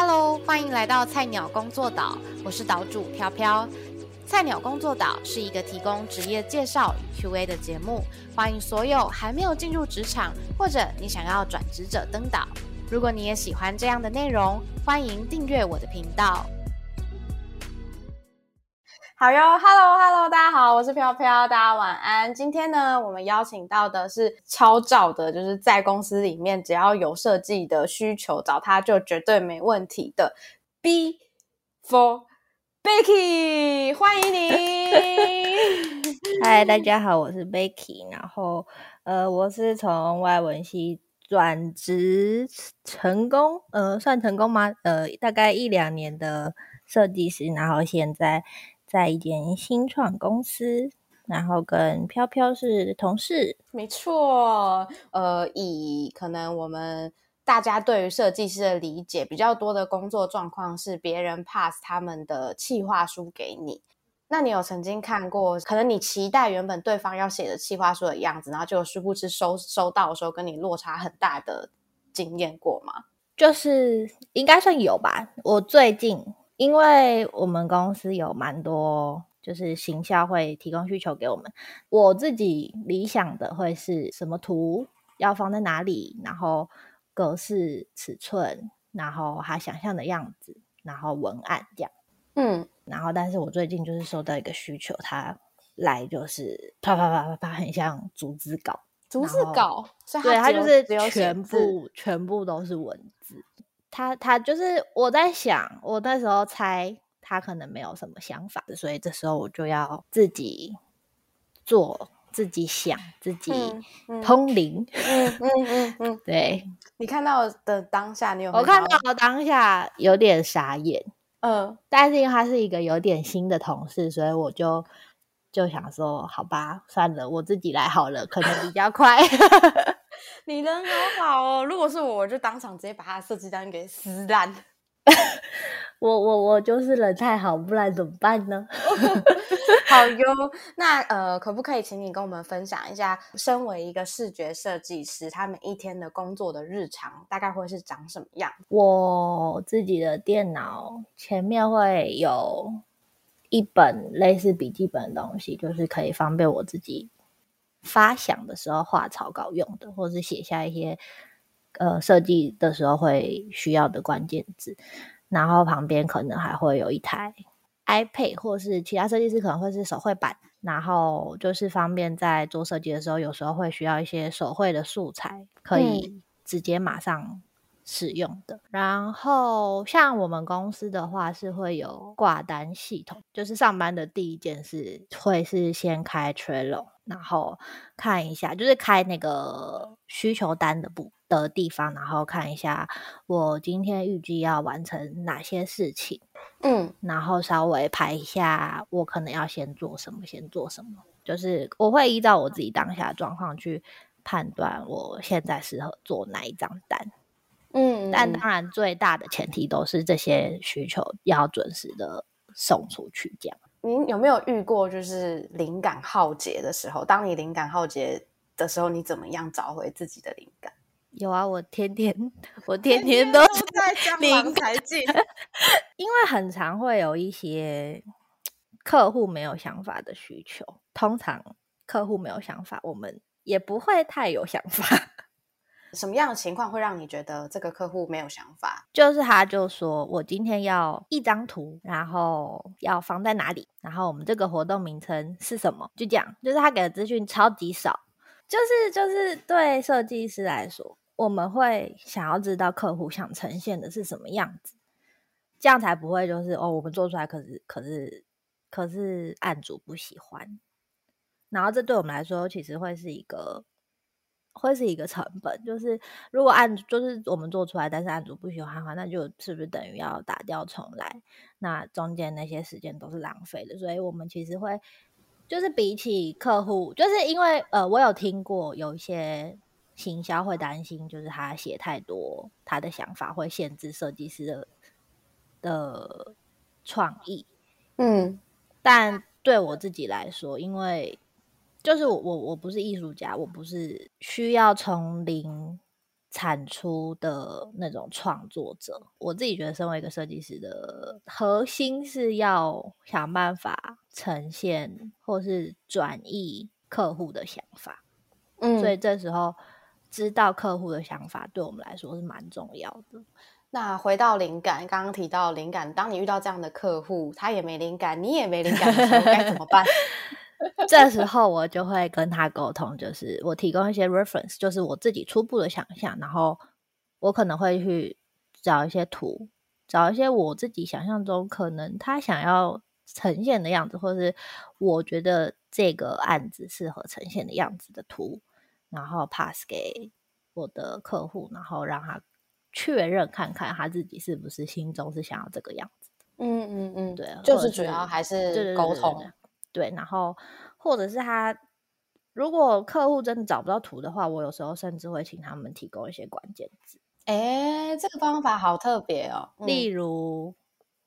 Hello，欢迎来到菜鸟工作岛，我是岛主飘飘。菜鸟工作岛是一个提供职业介绍与 Q&A 的节目，欢迎所有还没有进入职场或者你想要转职者登岛。如果你也喜欢这样的内容，欢迎订阅我的频道。好哟，Hello Hello，大家好，我是飘飘，大家晚安。今天呢，我们邀请到的是超照的，就是在公司里面只要有设计的需求，找他就绝对没问题的 B for Becky，欢迎你。嗨，大家好，我是 Becky，然后呃，我是从外文系转职成功，呃，算成功吗？呃，大概一两年的设计师，然后现在。在一间新创公司，然后跟飘飘是同事。没错，呃，以可能我们大家对于设计师的理解比较多的工作状况是别人 pass 他们的企划书给你。那你有曾经看过，可能你期待原本对方要写的企划书的样子，然后就殊不知收收到的时候跟你落差很大的经验过吗？就是应该算有吧。我最近。因为我们公司有蛮多，就是行销会提供需求给我们。我自己理想的会是什么图要放在哪里，然后格式、尺寸，然后他想象的样子，然后文案这样。嗯，然后但是我最近就是收到一个需求，他来就是啪啪啪啪啪，很像逐字稿。逐字稿，对，他就是全部全部都是文字。他他就是我在想，我那时候猜他可能没有什么想法，所以这时候我就要自己做，自己想，自己通灵。嗯嗯嗯嗯，对。你看到的当下，你有我看到当下有点傻眼。嗯，但是因为他是一个有点新的同事，所以我就就想说，好吧，算了，我自己来好了，可能比较快。你人好好哦，如果是我，我就当场直接把他的设计单给撕烂。我我我就是人太好，不然怎么办呢？好哟，那呃，可不可以请你跟我们分享一下，身为一个视觉设计师，他每一天的工作的日常大概会是长什么样？我自己的电脑前面会有一本类似笔记本的东西，就是可以方便我自己。发想的时候画草稿用的，或者是写下一些呃设计的时候会需要的关键字，然后旁边可能还会有一台 iPad，或是其他设计师可能会是手绘板，然后就是方便在做设计的时候，有时候会需要一些手绘的素材，可以直接马上使用的。然后像我们公司的话是会有挂单系统，就是上班的第一件事会是先开 Trello。然后看一下，就是开那个需求单的部的地方，然后看一下我今天预计要完成哪些事情，嗯，然后稍微排一下我可能要先做什么，先做什么，就是我会依照我自己当下的状况去判断我现在适合做哪一张单，嗯，但当然最大的前提都是这些需求要准时的送出去，这样。您有没有遇过就是灵感耗竭的时候？当你灵感耗竭的时候，你怎么样找回自己的灵感？有啊，我天天我天天都在江郎才，因为很常会有一些客户没有想法的需求。通常客户没有想法，我们也不会太有想法。什么样的情况会让你觉得这个客户没有想法？就是他就说我今天要一张图，然后要放在哪里，然后我们这个活动名称是什么？就这样，就是他给的资讯超级少。就是就是对设计师来说，我们会想要知道客户想呈现的是什么样子，这样才不会就是哦，我们做出来可是可是可是案主不喜欢，然后这对我们来说其实会是一个。会是一个成本，就是如果案就是我们做出来，但是案主不喜欢的话，那就是不是等于要打掉重来？那中间那些时间都是浪费的。所以我们其实会，就是比起客户，就是因为呃，我有听过有一些行销会担心，就是他写太多，他的想法会限制设计师的的创意。嗯，但对我自己来说，因为就是我我我不是艺术家，我不是需要从零产出的那种创作者。我自己觉得，身为一个设计师的核心是要想办法呈现或是转译客户的想法。嗯，所以这时候知道客户的想法，对我们来说是蛮重要的。那回到灵感，刚刚提到灵感，当你遇到这样的客户，他也没灵感，你也没灵感的时候，该怎么办？这时候我就会跟他沟通，就是我提供一些 reference，就是我自己初步的想象，然后我可能会去找一些图，找一些我自己想象中可能他想要呈现的样子，或是我觉得这个案子适合呈现的样子的图，然后 pass 给我的客户，然后让他。确认看看他自己是不是心中是想要这个样子的，嗯嗯嗯，对，就是主要还是沟通，对，然后或者是他如果客户真的找不到图的话，我有时候甚至会请他们提供一些关键字。哎，这个方法好特别哦，例如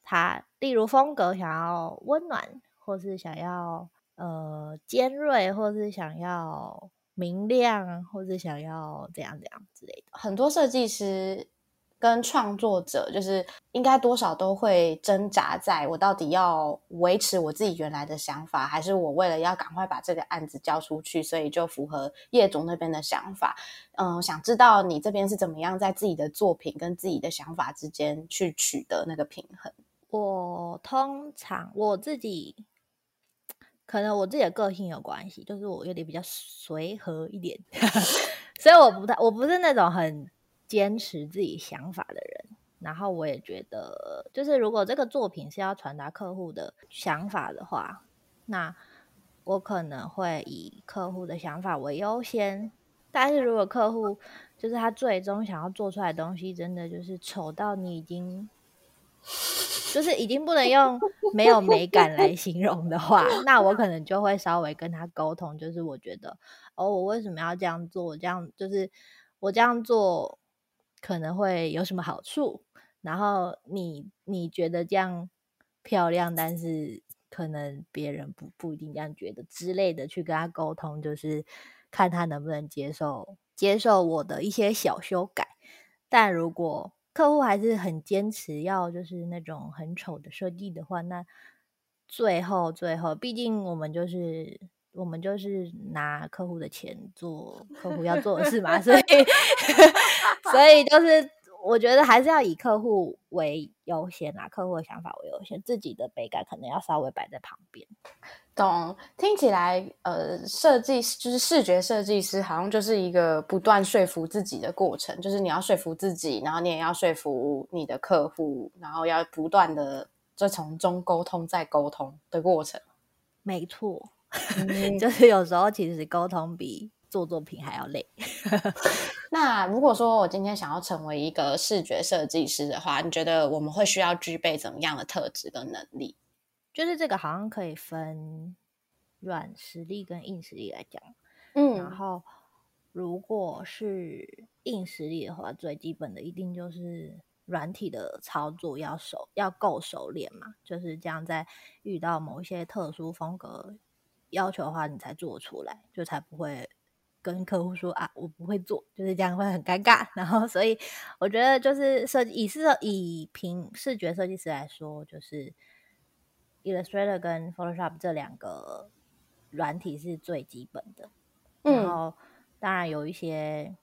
他，例如风格想要温暖，或是想要呃尖锐，或是想要明亮，或是想要怎样怎样之类的，很多设计师。跟创作者就是应该多少都会挣扎，在我到底要维持我自己原来的想法，还是我为了要赶快把这个案子交出去，所以就符合业主那边的想法。嗯，想知道你这边是怎么样在自己的作品跟自己的想法之间去取得那个平衡？我通常我自己可能我自己的个性有关系，就是我有点比较随和一点，所以我不太我不是那种很。坚持自己想法的人，然后我也觉得，就是如果这个作品是要传达客户的想法的话，那我可能会以客户的想法为优先。但是如果客户就是他最终想要做出来的东西，真的就是丑到你已经，就是已经不能用 没有美感来形容的话，那我可能就会稍微跟他沟通，就是我觉得，哦，我为什么要这样做？这样就是我这样做。可能会有什么好处？然后你你觉得这样漂亮，但是可能别人不不一定这样觉得之类的，去跟他沟通，就是看他能不能接受接受我的一些小修改。但如果客户还是很坚持要就是那种很丑的设计的话，那最后最后，毕竟我们就是我们就是拿客户的钱做客户要做的事嘛，所以。所以就是，我觉得还是要以客户为优先啊，客户的想法为优先，自己的美感可能要稍微摆在旁边。懂？听起来，呃，设计就是视觉设计师，好像就是一个不断说服自己的过程，就是你要说服自己，然后你也要说服你的客户，然后要不断的就从中沟通再沟通的过程。没错，就是有时候其实沟通比。做作品还要累。那如果说我今天想要成为一个视觉设计师的话，你觉得我们会需要具备怎么样的特质跟能力？就是这个好像可以分软实力跟硬实力来讲。嗯，然后如果是硬实力的话，最基本的一定就是软体的操作要熟，要够熟练嘛。就是这样，在遇到某一些特殊风格要求的话，你才做出来，就才不会。跟客户说啊，我不会做，就是这样会很尴尬。然后，所以我觉得就是设计以视以平视觉设计师来说，就是 Illustrator 跟 Photoshop 这两个软体是最基本的。然后，当然有一些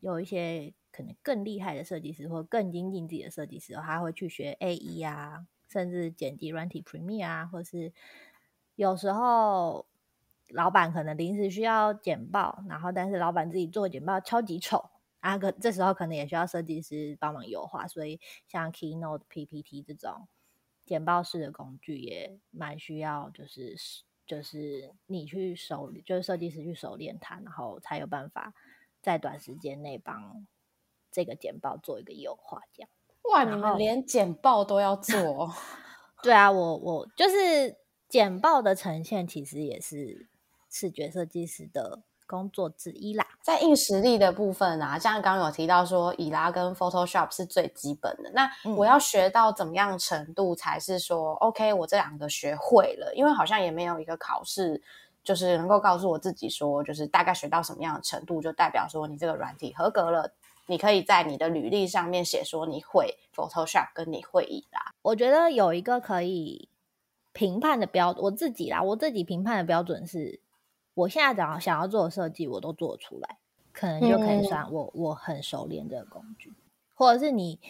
有一些可能更厉害的设计师或更精进自己的设计师，他会去学 AE 啊，甚至剪辑软体 Premiere 啊，或是有时候。老板可能临时需要简报，然后但是老板自己做简报超级丑啊，可这时候可能也需要设计师帮忙优化，所以像 Keynote PPT 这种简报式的工具也蛮需要，就是就是你去熟，就是设计师去熟练它，然后才有办法在短时间内帮这个简报做一个优化。这样哇，你们连简报都要做？对啊，我我就是简报的呈现其实也是。视觉设计师的工作之一啦，在硬实力的部分啊，像刚刚有提到说，以拉跟 Photoshop 是最基本的。那我要学到怎么样程度才是说 OK？我这两个学会了，因为好像也没有一个考试，就是能够告诉我自己说，就是大概学到什么样的程度，就代表说你这个软体合格了，你可以在你的履历上面写说你会 Photoshop 跟你会以啦。我觉得有一个可以评判的标，我自己啦，我自己评判的标准是，我现在想要想要做的设计，我都做得出来，可能就可以算我我很熟练这个工具，或者是你。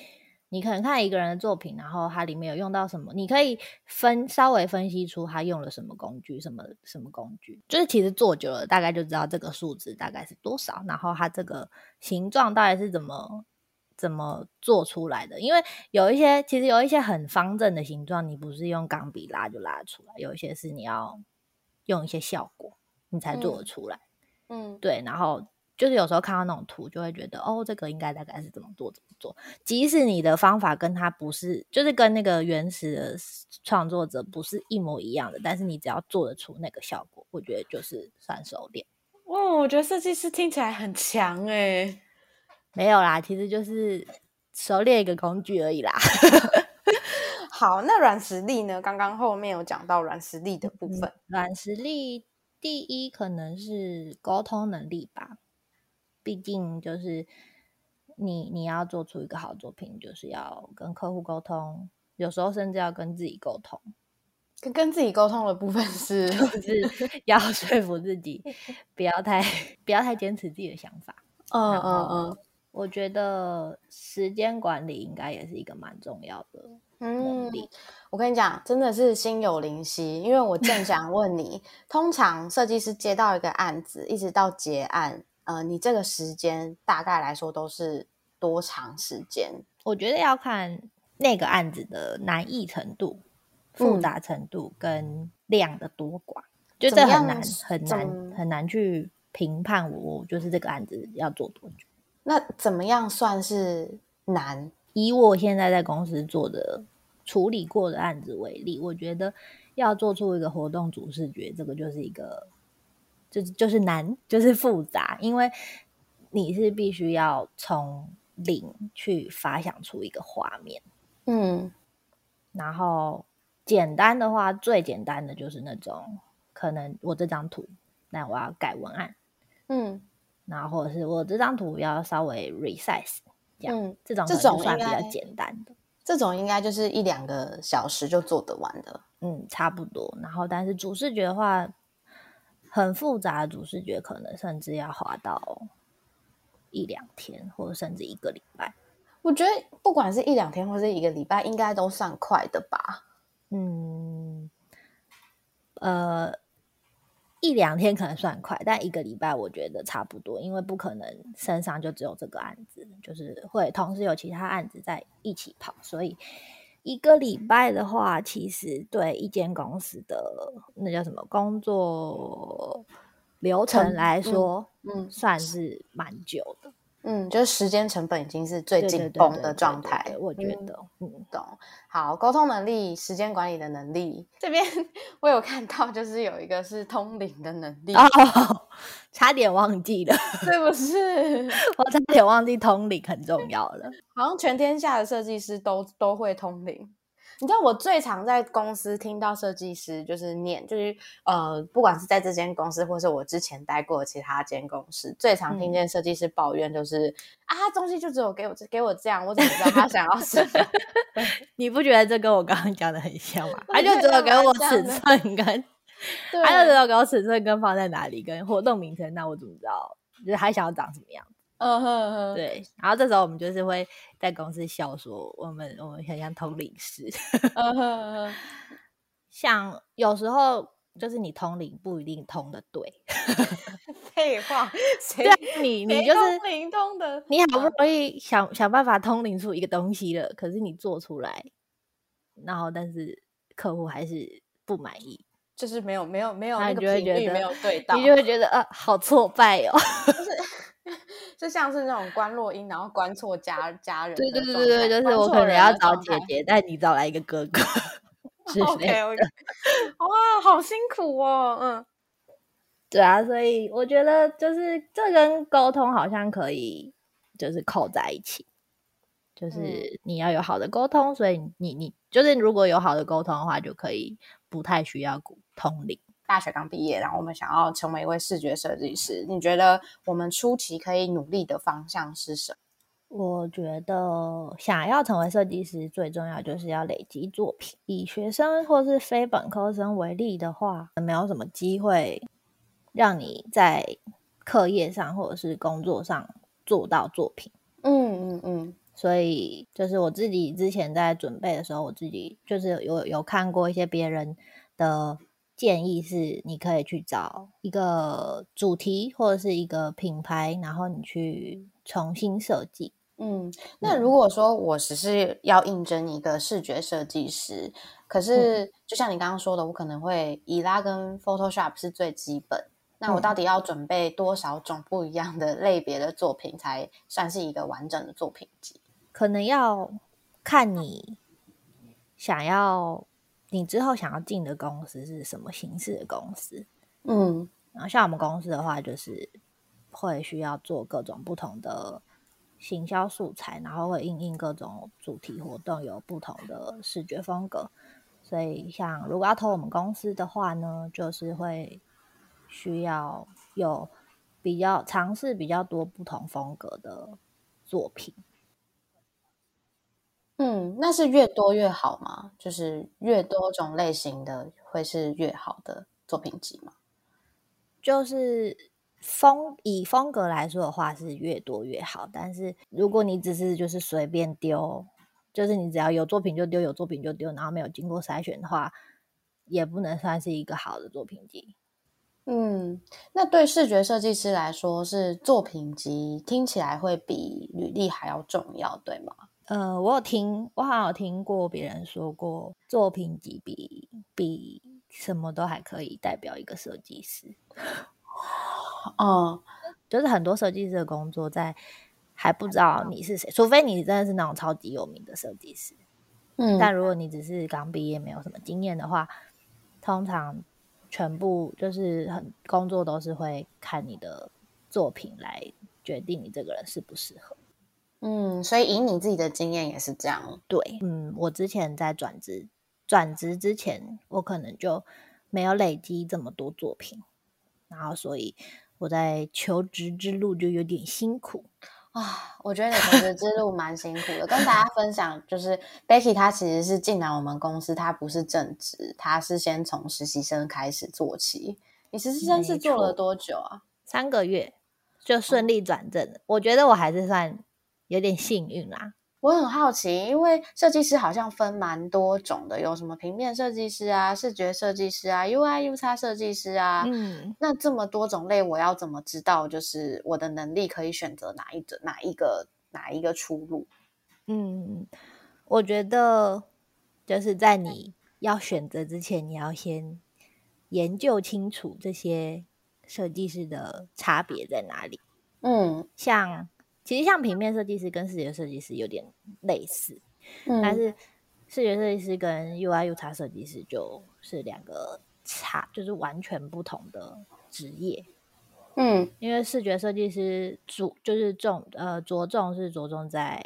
你可能看一个人的作品，然后它里面有用到什么，你可以分稍微分析出他用了什么工具，什么什么工具，就是其实做久了，大概就知道这个数值大概是多少，然后它这个形状大概是怎么怎么做出来的。因为有一些其实有一些很方正的形状，你不是用钢笔拉就拉出来，有一些是你要用一些效果，你才做得出来。嗯，对，然后。就是有时候看到那种图，就会觉得哦，这个应该大概是怎么做怎么做。即使你的方法跟它不是，就是跟那个原始的创作者不是一模一样的，但是你只要做得出那个效果，我觉得就是算熟练。哦，我觉得设计师听起来很强哎。没有啦，其实就是熟练一个工具而已啦。好，那软实力呢？刚刚后面有讲到软实力的部分。软实力第一可能是沟通能力吧。毕竟就是你，你要做出一个好作品，就是要跟客户沟通，有时候甚至要跟自己沟通。跟跟自己沟通的部分是，是要说服自己，不要太不要太坚持自己的想法。嗯嗯嗯，我觉得时间管理应该也是一个蛮重要的能力。我跟你讲，真的是心有灵犀，因为我正想 问你，通常设计师接到一个案子，一直到结案。呃，你这个时间大概来说都是多长时间？我觉得要看那个案子的难易程度、复杂程度跟量的多寡，就这很难、很难、很难去评判。我就是这个案子要做多久？那怎么样算是难？以我现在在公司做的、处理过的案子为例，我觉得要做出一个活动主视觉，这个就是一个。就是就是难，就是复杂，因为你是必须要从零去发想出一个画面，嗯，然后简单的话，最简单的就是那种可能我这张图，那我要改文案，嗯，然后或者是我这张图要稍微 resize，这样，这种这种算比较简单的，这种应该就是一两个小时就做得完的，嗯，差不多。然后但是主视觉的话。很复杂的主视觉，可能甚至要花到一两天，或者甚至一个礼拜。我觉得不管是一两天或者一个礼拜，应该都算快的吧。嗯，呃，一两天可能算快，但一个礼拜我觉得差不多，因为不可能身上就只有这个案子，就是会同时有其他案子在一起跑，所以。一个礼拜的话，其实对一间公司的那叫什么工作流程来说，嗯，算是蛮久的。嗯，就是时间成本已经是最紧绷的状态，我觉得，嗯，懂。好，沟通能力、时间管理的能力，这边 我有看到，就是有一个是通灵的能力，哦，差点忘记了，是不是？我差点忘记通灵很重要了，好像全天下的设计师都都会通灵。你知道我最常在公司听到设计师就是念，就是呃，不管是在这间公司，或是我之前待过的其他间公司，最常听见设计师抱怨就是啊，东西就只有给我给我这样，我怎么知道他想要什么？你不觉得这跟我刚刚讲的很像吗？他就只有给我尺寸跟，他就只有给我尺寸跟放在哪里跟活动名称，那我怎么知道？就是他想要长什么样？嗯哼哼，对，然后这时候我们就是会在公司笑说，我们我们很像通灵师，嗯哼哼，像有时候就是你通灵不一定通的对，废话，对，你你就是灵通的，你好不容易想想办法通灵出一个东西了，可是你做出来，然后但是客户还是不满意，就是没有没有没有那个频率没有对到，你就会觉得啊，好挫败哦。就像是那种关落音，然后关错家家人。对对对对对，就是我可能要找姐姐，但你找来一个哥哥。OK OK，哇，好辛苦哦。嗯，对啊，所以我觉得就是这跟沟通好像可以就是扣在一起，就是你要有好的沟通，所以你你就是如果有好的沟通的话，就可以不太需要通灵。大学刚毕业，然后我们想要成为一位视觉设计师。你觉得我们初期可以努力的方向是什么？我觉得想要成为设计师，最重要就是要累积作品。以学生或是非本科生为例的话，没有什么机会让你在课业上或者是工作上做到作品。嗯嗯嗯。所以就是我自己之前在准备的时候，我自己就是有有看过一些别人的建议，是你可以去找一个主题或者是一个品牌，然后你去重新设计。嗯，那如果说我只是要应征一个视觉设计师，可是就像你刚刚说的，我可能会以拉跟 Photoshop 是最基本，那我到底要准备多少种不一样的类别的作品，才算是一个完整的作品集？可能要看你想要，你之后想要进的公司是什么形式的公司。嗯，然后像我们公司的话，就是会需要做各种不同的。行销素材，然后会印印各种主题活动，有不同的视觉风格。所以，像如果要投我们公司的话呢，就是会需要有比较尝试比较多不同风格的作品。嗯，那是越多越好吗？就是越多种类型的会是越好的作品集吗？就是。风以风格来说的话是越多越好，但是如果你只是就是随便丢，就是你只要有作品就丢，有作品就丢，然后没有经过筛选的话，也不能算是一个好的作品集。嗯，那对视觉设计师来说，是作品集听起来会比履历还要重要，对吗？呃，我有听，我好像有听过别人说过，作品集比比什么都还可以代表一个设计师。哦，就是很多设计师的工作，在还不知道你是谁，除非你真的是那种超级有名的设计师。嗯，但如果你只是刚毕业，没有什么经验的话，通常全部就是很工作都是会看你的作品来决定你这个人适不适合。嗯，所以以你自己的经验也是这样。对，嗯，我之前在转职转职之前，我可能就没有累积这么多作品，然后所以。我在求职之路就有点辛苦啊，我觉得你求职之路蛮辛苦的。跟大家分享，就是 Becky 她其实是进来我们公司，她不是正职，她是先从实习生开始做起。你实习生是做了多久啊？三个月就顺利转正了。我觉得我还是算有点幸运啦。我很好奇，因为设计师好像分蛮多种的，有什么平面设计师啊、视觉设计师啊、UI、UX 设计师啊。嗯，那这么多种类，我要怎么知道，就是我的能力可以选择哪一种、哪一个、哪一个出路？嗯，我觉得就是在你要选择之前，你要先研究清楚这些设计师的差别在哪里。嗯，像。其实像平面设计师跟视觉设计师有点类似，但是视觉设计师跟 UI、UX 设计师就是两个差，就是完全不同的职业。嗯，因为视觉设计师主就是重呃着重是着重在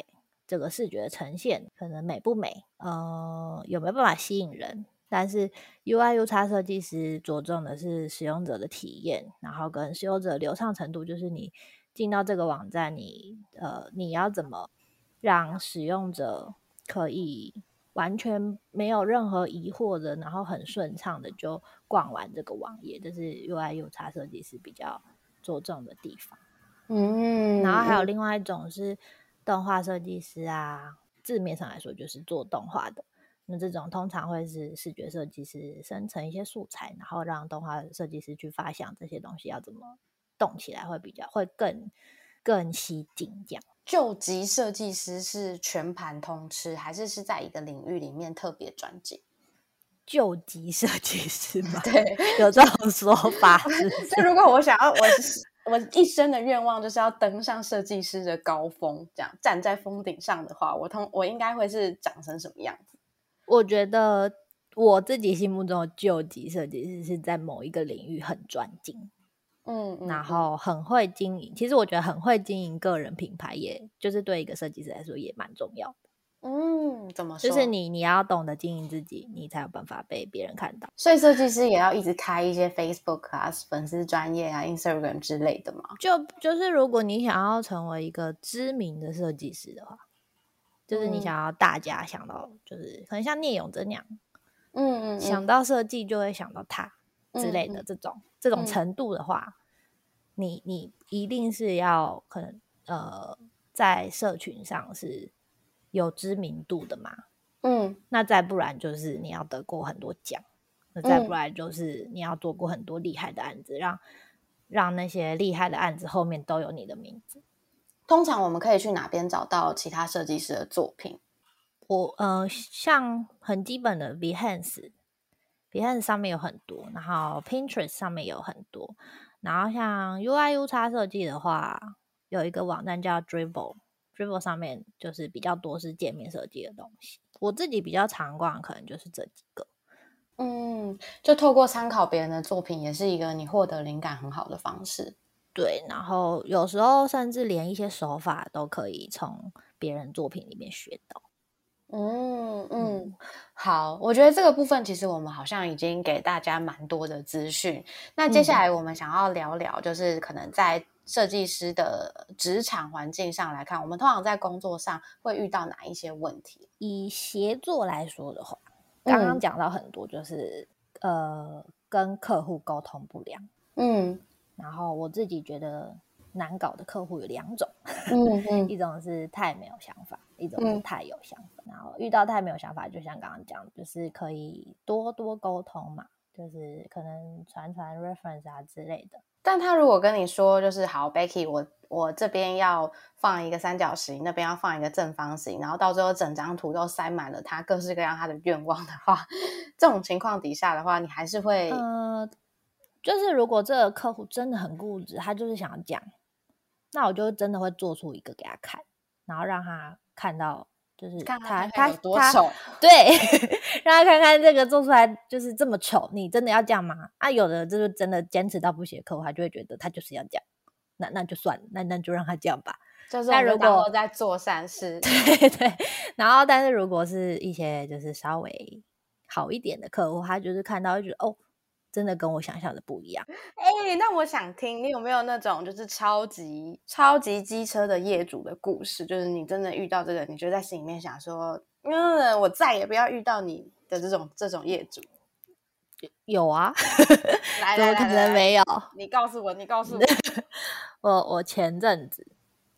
这个视觉呈现，可能美不美，呃有没有办法吸引人。但是 UI、UX 设计师着重的是使用者的体验，然后跟使用者流畅程度，就是你。进到这个网站，你呃，你要怎么让使用者可以完全没有任何疑惑的，然后很顺畅的就逛完这个网页？这是 UI、UX 设计师比较着重的地方。嗯，然后还有另外一种是动画设计师啊，字面上来说就是做动画的。那这种通常会是视觉设计师生成一些素材，然后让动画设计师去发想这些东西要怎么。动起来会比较会更更吸睛，这样。救急设计师是全盘通吃，还是是在一个领域里面特别专精？救急设计师吗？对，有这种说法。就 如果我想要，我我一生的愿望就是要登上设计师的高峰，这样站在峰顶上的话，我通我应该会是长成什么样子？我觉得我自己心目中的救急设计师是在某一个领域很专精。嗯，然后很会经营，其实我觉得很会经营个人品牌，也就是对一个设计师来说也蛮重要的。嗯，怎么说？就是你你要懂得经营自己，你才有办法被别人看到。所以设计师也要一直开一些 Facebook 啊、粉丝专业啊、Instagram 之类的嘛。就就是如果你想要成为一个知名的设计师的话，就是你嗯想要大家想到，就是可能像聂永真那样，嗯嗯，想到设计就会想到他之类的嗯这种、这种嗯程度的话，你你一定是要可能呃在社群上是有知名度的嘛。嗯那再不然就是你要得过很多奖，那再嗯不然就是你要做过很多厉害的案子，让让那些厉害的案子后面都有你的名字。通常我们可以去哪边找到其他设计师的作品？我呃，像很基本的 Behance，Behance 上面有很多，然后 Pinterest 上面有很多，然后像 UI U 叉设计的话，有一个网站叫 Dribble，Dribble 上面就是比较多是界面设计的东西。我自己比较常逛，可能就是这几个。嗯，就透过参考别人的作品，也是一个你获得灵感很好的方式。对，然后有时候甚至连一些手法都可以从别人作品里面学到。嗯嗯，好，我觉得这个部分其实我们好像已经给大家蛮多的资讯。那接下来我们想要聊聊，就是可能在设计师的职场环境上来看，我们通常在工作上会遇到哪一些问题？以协作来说的话，刚刚嗯讲到很多，就是、呃跟客户沟通不良。嗯然后我自己觉得难搞的客户有两种，嗯嗯 一种是太没有想法，一种是嗯太有想法。然后遇到太没有想法，就像刚刚讲，就是可以多多沟通嘛，就是可能传传 reference 啊之类的。但他如果跟你说，就是好，Becky，我我这边要放一个三角形，那边要放一个正方形，然后到最后整张图都塞满了他各式各样他的愿望的话，这种情况底下的话，你还是会，呃，就是如果这个客户真的很固执，他就是想要讲，那我就真的会做出一个给他看，然后让他看到，就是看他他多他丑，对，让他看看这个做出来就是这么丑，你真的要这样吗？啊，有的就是真的坚持到不写客户，他就会觉得他就是要这样，那那就算了，那那就让他这样吧。就是我们那如果在做善事，对对，然后但是如果是一些就是稍微好一点的客户，他就是看到就觉得哦，真的跟我想象的不一样。哎、那我想听，你有没有那种就是超级超级机车的业主的故事？就是你真的遇到这个，你就在心里面想说，嗯，我再也不要遇到你的这种这种业主。有啊，来怎么可能没有？你告诉我，你告诉我，我我前阵子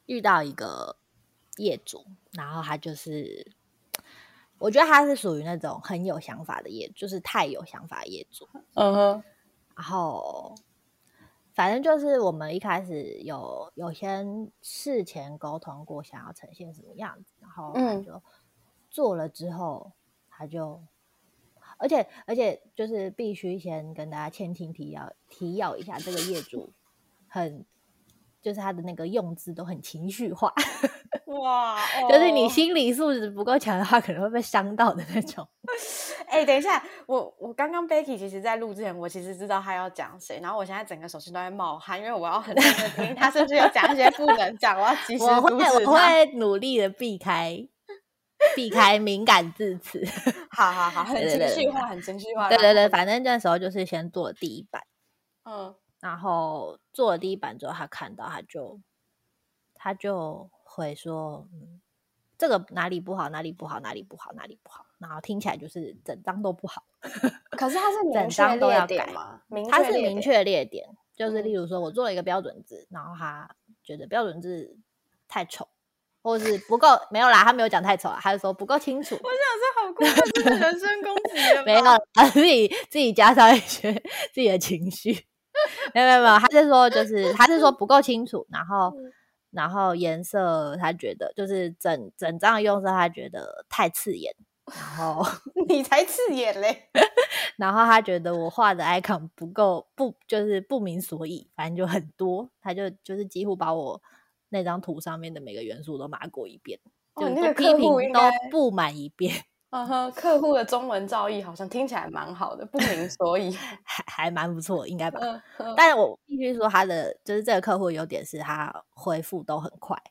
遇到一个业主，然后他就是，我觉得他是属于那种很有想法的业主，就是太有想法的业主。嗯哼，然后反正就是我们一开始有有先事前沟通过，想要呈现什么样子，然后他嗯就做了之后，他就。而且而且就是必须先跟大家前情提要提要一下，这个业主很就是他的那个用字都很情绪化，哇，就是你哦心理素质不够强的话，可能会被伤到的那种。哎、等一下，我我刚刚 Becky 其实在录之前，我其实知道他要讲谁，然后我现在整个手心都在冒汗，因为我要很认真听他是不是有讲一些不能讲，我要及时我会阻止我他。会努力的避开避开敏感字词。好好好，很情绪化，很情绪化。对对对，反正那时候就是先做第一版，嗯然后做了第一版之后，他看到他就他就会说，嗯，这个哪里不好，哪里不好，哪里不好，哪里不好，然后听起来就是整张都不好。可是他是整张都要改吗？明它是明确列点确列点，就是嗯例如说我做了一个标准字，然后他觉得标准字太丑，或是不够没有啦，他没有讲太丑啊，他就说不够清楚。我想说，好过分，这是人身攻击 没有，他自己自己加上一些自己的情绪。没有没有没有，他是说就是他是说不够清楚，然后嗯然后颜色他觉得就是整整张用色他觉得太刺眼，然后 你才刺眼嘞！然后他觉得我画的 icon 不够不就是不明所以，反正就很多，他就就是几乎把我那张图上面的每个元素都码过一遍，就是都批评都应该不满一遍，嗯哼，客户的中文造诣好像听起来蛮好的，不明所以。还还蛮不错，应该吧。嗯嗯但是我必须说，他的就是这个客户的优点是他回复都很快，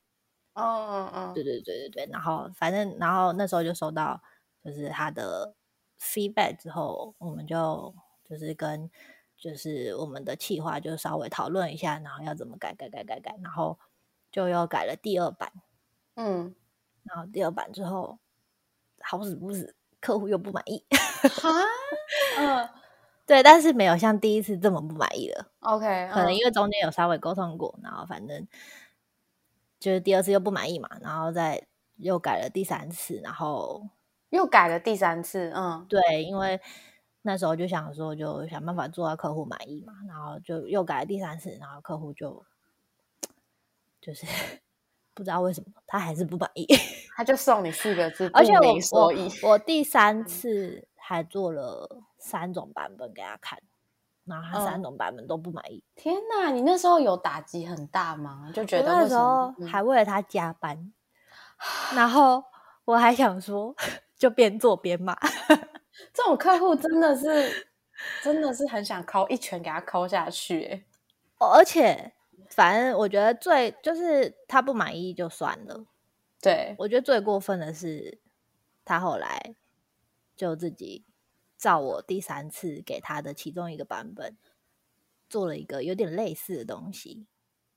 嗯嗯嗯，对对对对对。然后反正，然后那时候就收到就是他的 feedback 之后，我们就就是跟就是我们的企划就稍微讨论一下，然后要怎么改改改改改，然后就又改了第二版。嗯，然后第二版之后，好死不死，客户又不满意。哈，嗯对，但是没有像第一次这么不满意了。，OK，可能嗯因为中间有稍微沟通过，然后反正就是第二次又不满意嘛，然后再又改了第三次，然后又改了第三次，嗯对，因为那时候就想说，就想办法做到客户满意嘛，然后就又改了第三次，然后客户就就是不知道为什么他还是不满意，他就送你四个字，而且我我我第三次还做了三种版本给他看，然后他三嗯种版本都不满意。天哪，你那时候有打击很大吗？就觉得那时候还为了他加班，然后我还想说，就边做边骂。这种客户真的是 真的是很想敲一拳给他敲下去、欸，哦而且，反正我觉得最就是他不满意就算了，对，我觉得最过分的是他后来就自己照我第三次给他的其中一个版本做了一个有点类似的东西，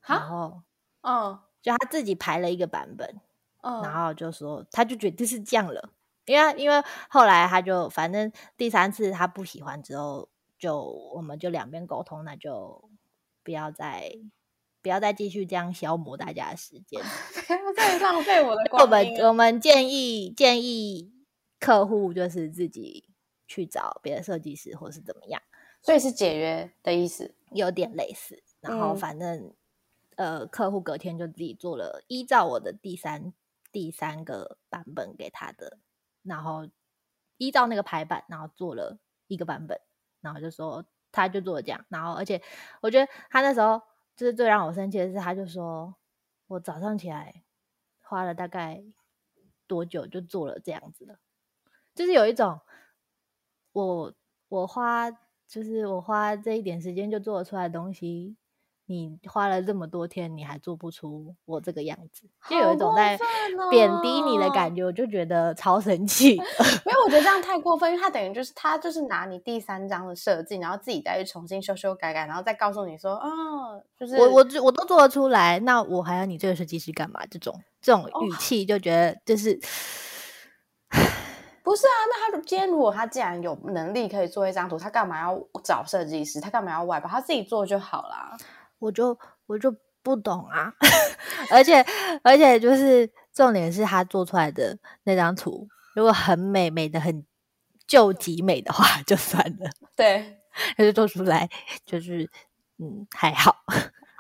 然哈，后嗯就他自己排了一个版本，然嗯，后就说他就觉得是这样了，因为因为后来他就反正第三次他不喜欢之后，就我们就两边沟通，那就不要再不要再继续这样消磨大家的时间。不要再浪费我的 我们。我们建议建议客户就是自己去找别的设计师或是怎么样，所以是解约的意思。有点类似。然后嗯反正、呃，客户隔天就自己做了，依照我的第三第三个版本给他的，然后依照那个排版，然后做了一个版本，然后就说他就做了这样，然后而且我觉得他那时候就是最让我生气的是，他就说我早上起来花了大概多久就做了这样子的，就是有一种我我花就是我花这一点时间就做得出来的东西，你花了这么多天，你还做不出我这个样子，就有一种在贬低你的哦感觉，我就觉得超生气的。没有，我觉得这样太过分，因为他等于就是他就是拿你第三章的设计，然后自己再去重新修修改改，然后再告诉你说，哦，就是我我我都做得出来，那我还要你这个设计师干嘛？这种这种哦语气就觉得就是。不是啊？那他今天如果他既然有能力可以做一张图，他干嘛要找设计师？他干嘛要外包？他自己做就好啦。我就我就不懂啊，而且而且就是重点是他做出来的那张图，如果很美美的很救极美的话 就算了，对，他就做出来就是嗯还好，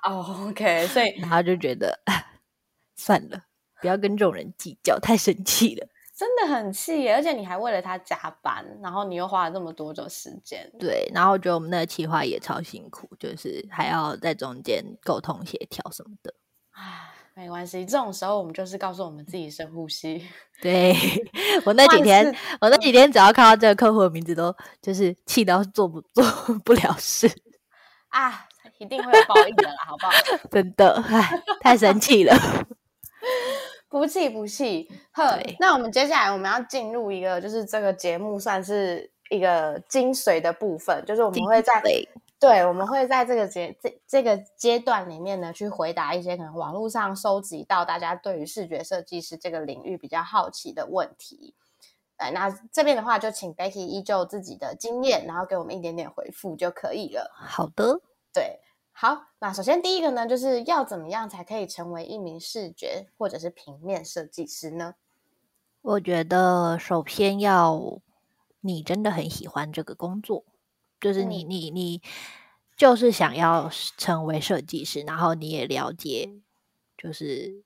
哦，OK，所以。然后就觉得 算了，不要跟这种人计较，太生气了。真的很气耶，而且你还为了他加班，然后你又花了这么多的时间。对，然后我觉得我们那个企划也超辛苦，就是还要在中间沟通协调什么的。唉，没关系，这种时候我们就是告诉我们自己深呼吸。对我那几天，我那几天只要看到这个客户的名字，都就是气到做不做不了事，啊，一定会有报应的啦，好不好？真的，唉，太生气了。不气不气，呵。那我们接下来我们要进入一个，就是这个节目算是一个精髓的部分，就是我们会在对对，我们会在这个阶这这个阶段里面呢，去回答一些可能网络上收集到大家对于视觉设计师这个领域比较好奇的问题。哎，那这边的话，就请 Becky 依旧自己的经验，然后给我们一点点回复就可以了。好的，对，好，那首先第一个呢，就是要怎么样才可以成为一名视觉或者是平面设计师呢？我觉得首先要你真的很喜欢这个工作，就是你嗯你你就是想要成为设计师，然后你也了解，就是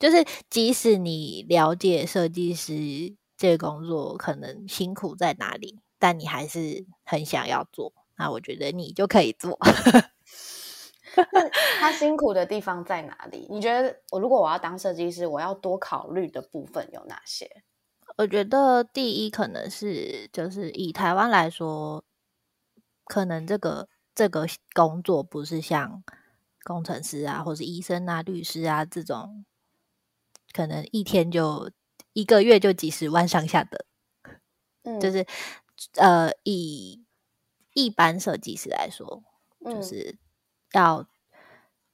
就是即使你了解设计师这个工作可能辛苦在哪里，但你还是很想要做，那我觉得你就可以做。他辛苦的地方在哪里？你觉得我如果我要当设计师，我要多考虑的部分有哪些？我觉得第一可能是就是以台湾来说，可能这个这个工作不是像工程师啊，或是医生啊、律师啊这种可能一天就一个月就几十万上下的，嗯，就是呃，以一般设计师来说，就嗯是要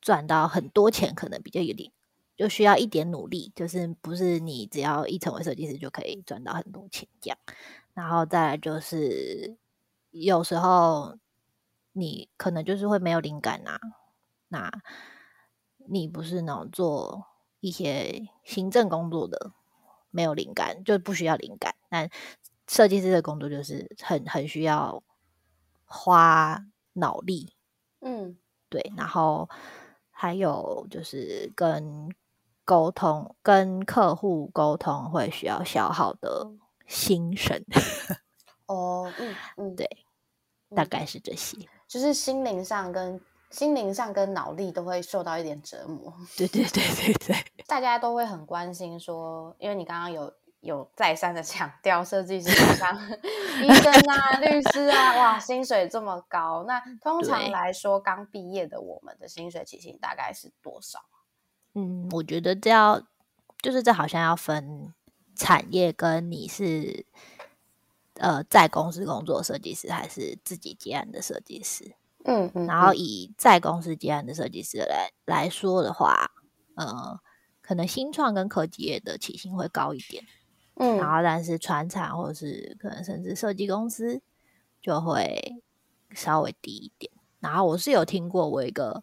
赚到很多钱，可能比较有点，就需要一点努力，就是不是你只要一成为设计师就可以赚到很多钱这样。然后再来就是有时候你可能就是会没有灵感啊，那你不是那种做一些行政工作的，没有灵感就不需要灵感，但设计师的工作就是很很需要花脑力，嗯对，然后还有就是跟沟通、跟客户沟通会需要消耗的心神，哦嗯嗯，对，大嗯概是这些。就是心灵上跟心灵上跟脑力都会受到一点折磨。对对对对对，大家都会很关心说，因为你刚刚有有再三的强调，设计师就像 医生啊、律师啊，哇，薪水这么高。那通常来说，刚毕业的我们的薪水起薪大概是多少？嗯，我觉得这要就是这好像要分产业，跟你是呃在公司工作设计师，还是自己接案的设计师。嗯嗯然后以在公司接案的设计师来来说的话，呃，可能新创跟科技业的起薪会高一点，嗯然后但是船厂或者是可能甚至设计公司就会稍微低一点。然后我是有听过，我一个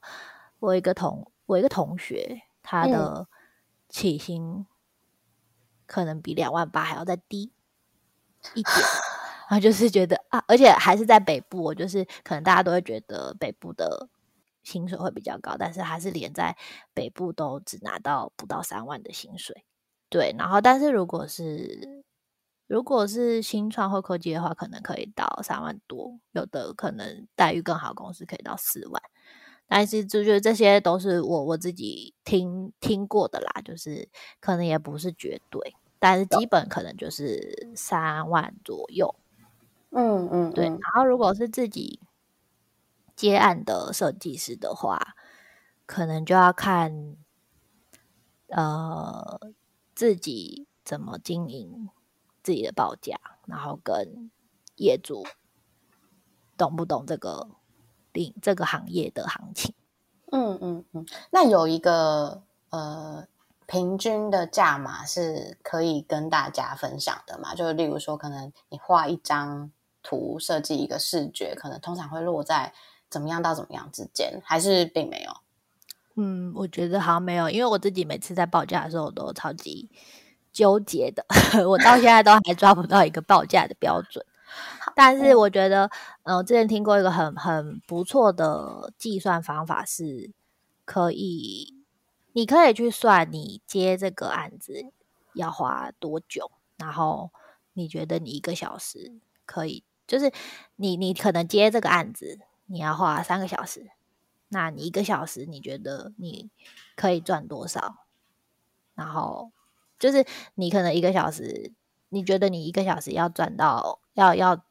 我一个同我一个同学，他嗯的起薪可能比两万八还要再低一点。然后就是觉得啊，而且还是在北部，我就是可能大家都会觉得北部的薪水会比较高，但是还是连在北部都只拿到不到三万的薪水。对，然后但是如果是如果是新创或科技的话，可能可以到三万多，有的可能待遇更好，公司可以到四万。但是就觉得这些都是我我自己听听过的啦，就是可能也不是绝对，但是基本可能就是三万左右。嗯嗯，对，嗯然后如果是自己接案的设计师的话，可能就要看呃自己怎么经营自己的报价，然后跟业主懂不懂这个领这个行业的行情。嗯嗯嗯，那有一个呃平均的价码是可以跟大家分享的嘛？就例如说，可能你画一张图，设计一个视觉，可能通常会落在怎么样到怎么样之间，还是并没有？嗯，我觉得好像没有，因为我自己每次在报价的时候，我都超级纠结的，我到现在都还抓不到一个报价的标准。但是我觉得，嗯、我之前听过一个很很不错的计算方法，是可以，你可以去算你接这个案子要花多久，然后你觉得你一个小时可以，就是你你可能接这个案子你要花三个小时，那你一个小时你觉得你可以赚多少？然后就是你可能一个小时，你觉得你一个小时要赚到要要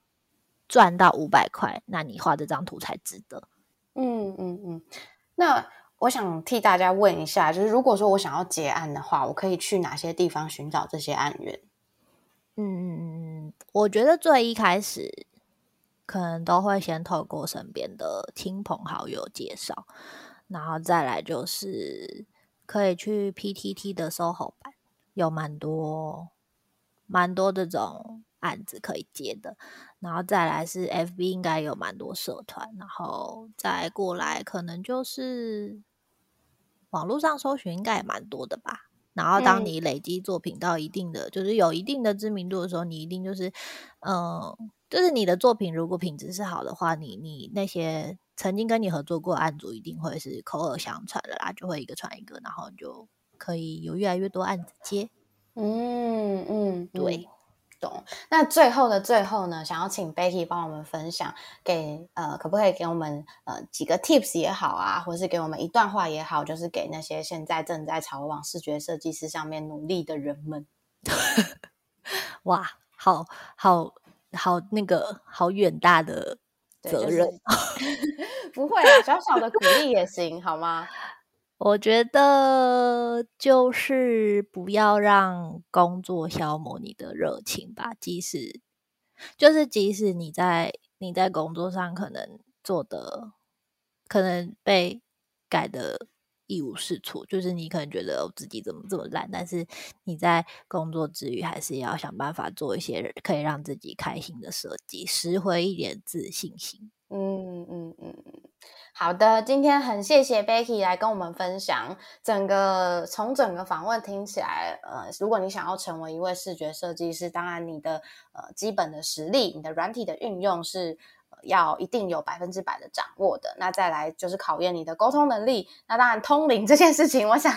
赚到五百块，那你画这张图才值得。嗯嗯嗯。那我想替大家问一下，就是如果说我想要结案的话，我可以去哪些地方寻找这些案源？嗯，我觉得最一开始可能都会先透过身边的亲朋好友介绍，然后再来就是可以去 PTT 的 SOHO 版，有蛮多蛮多这种案子可以接的，然后再来是 FB 应该有蛮多社团，然后再过来可能就是网络上搜寻应该也蛮多的吧。然后，当嗯。你累积作品到一定的，就是有一定的知名度的时候，你一定就是，嗯、就是你的作品如果品质是好的话，你你那些曾经跟你合作过案主一定会是口耳相传的啦，就会一个传一个，然后就可以有越来越多案子接。嗯嗯，对那最后的最后呢，想要请 Becky 帮我们分享给呃，可不可以给我们呃几个 tips 也好啊，或是给我们一段话也好，就是给那些现在正在朝往视觉设计师上面努力的人们。哇，好好好，那个好远大的对就是责任。不会啊，小小的鼓励也行，好吗？我觉得就是不要让工作消磨你的热情吧。即使就是即使你在你在工作上可能做的可能被改的一无是处，就是你可能觉得自己怎么这么烂，但是你在工作之余还是要想办法做一些可以让自己开心的设计，拾回一点自信心。嗯嗯嗯嗯。好的，今天很谢谢 Becky 来跟我们分享整个从整个访问听起来，呃，如果你想要成为一位视觉设计师，当然你的呃基本的实力，你的软体的运用是。要一定有百分之百的掌握的，那再来就是考验你的沟通能力。那当然，通灵这件事情，我想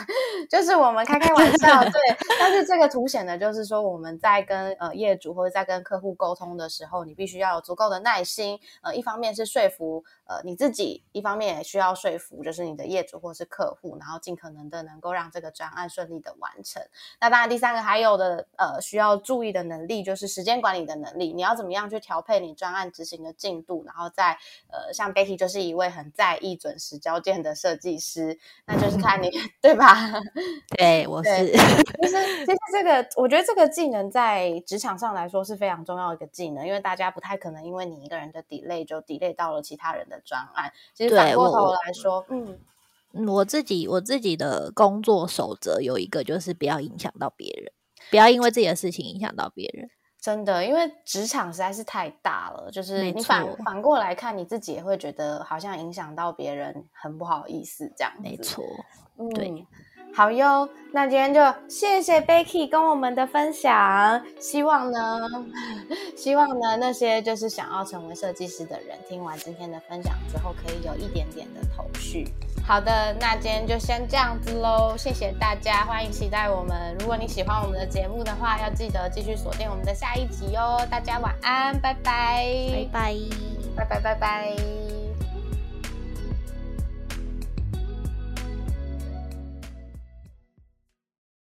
就是我们开开玩笑，对。但是这个凸显的就是说，我们在跟呃业主或者在跟客户沟通的时候，你必须要有足够的耐心。呃，一方面是说服呃你自己，一方面也需要说服就是你的业主或是客户，然后尽可能的能够让这个专案顺利的完成。那当然，第三个还有的呃需要注意的能力就是时间管理的能力，你要怎么样去调配你专案执行的进度。然后在呃，像 Betty 就是一位很在意准时交件的设计师，那就是看你对吧？对，我是。其实，其实这个我觉得这个技能在职场上来说是非常重要的一个技能，因为大家不太可能因为你一个人的 delay 就 delay 到了其他人的专案。其实反过头来说，嗯，我自己我自己的工作守则有一个，就是不要影响到别人，不要因为自己的事情影响到别人。真的，因为职场实在是太大了，就是你反反过来看，你自己也会觉得好像影响到别人，很不好意思这样。没错，对，好哟。那今天就谢谢 Becky 跟我们的分享，希望呢，希望呢那些就是想要成为设计师的人，听完今天的分享之后，可以有一点点的头绪。好的，那今天就先这样子喽，谢谢大家，欢迎期待我们。如果你喜欢我们的节目的话，要记得继续锁定我们的下一集哦。大家晚安，拜拜，拜拜，拜拜，拜拜。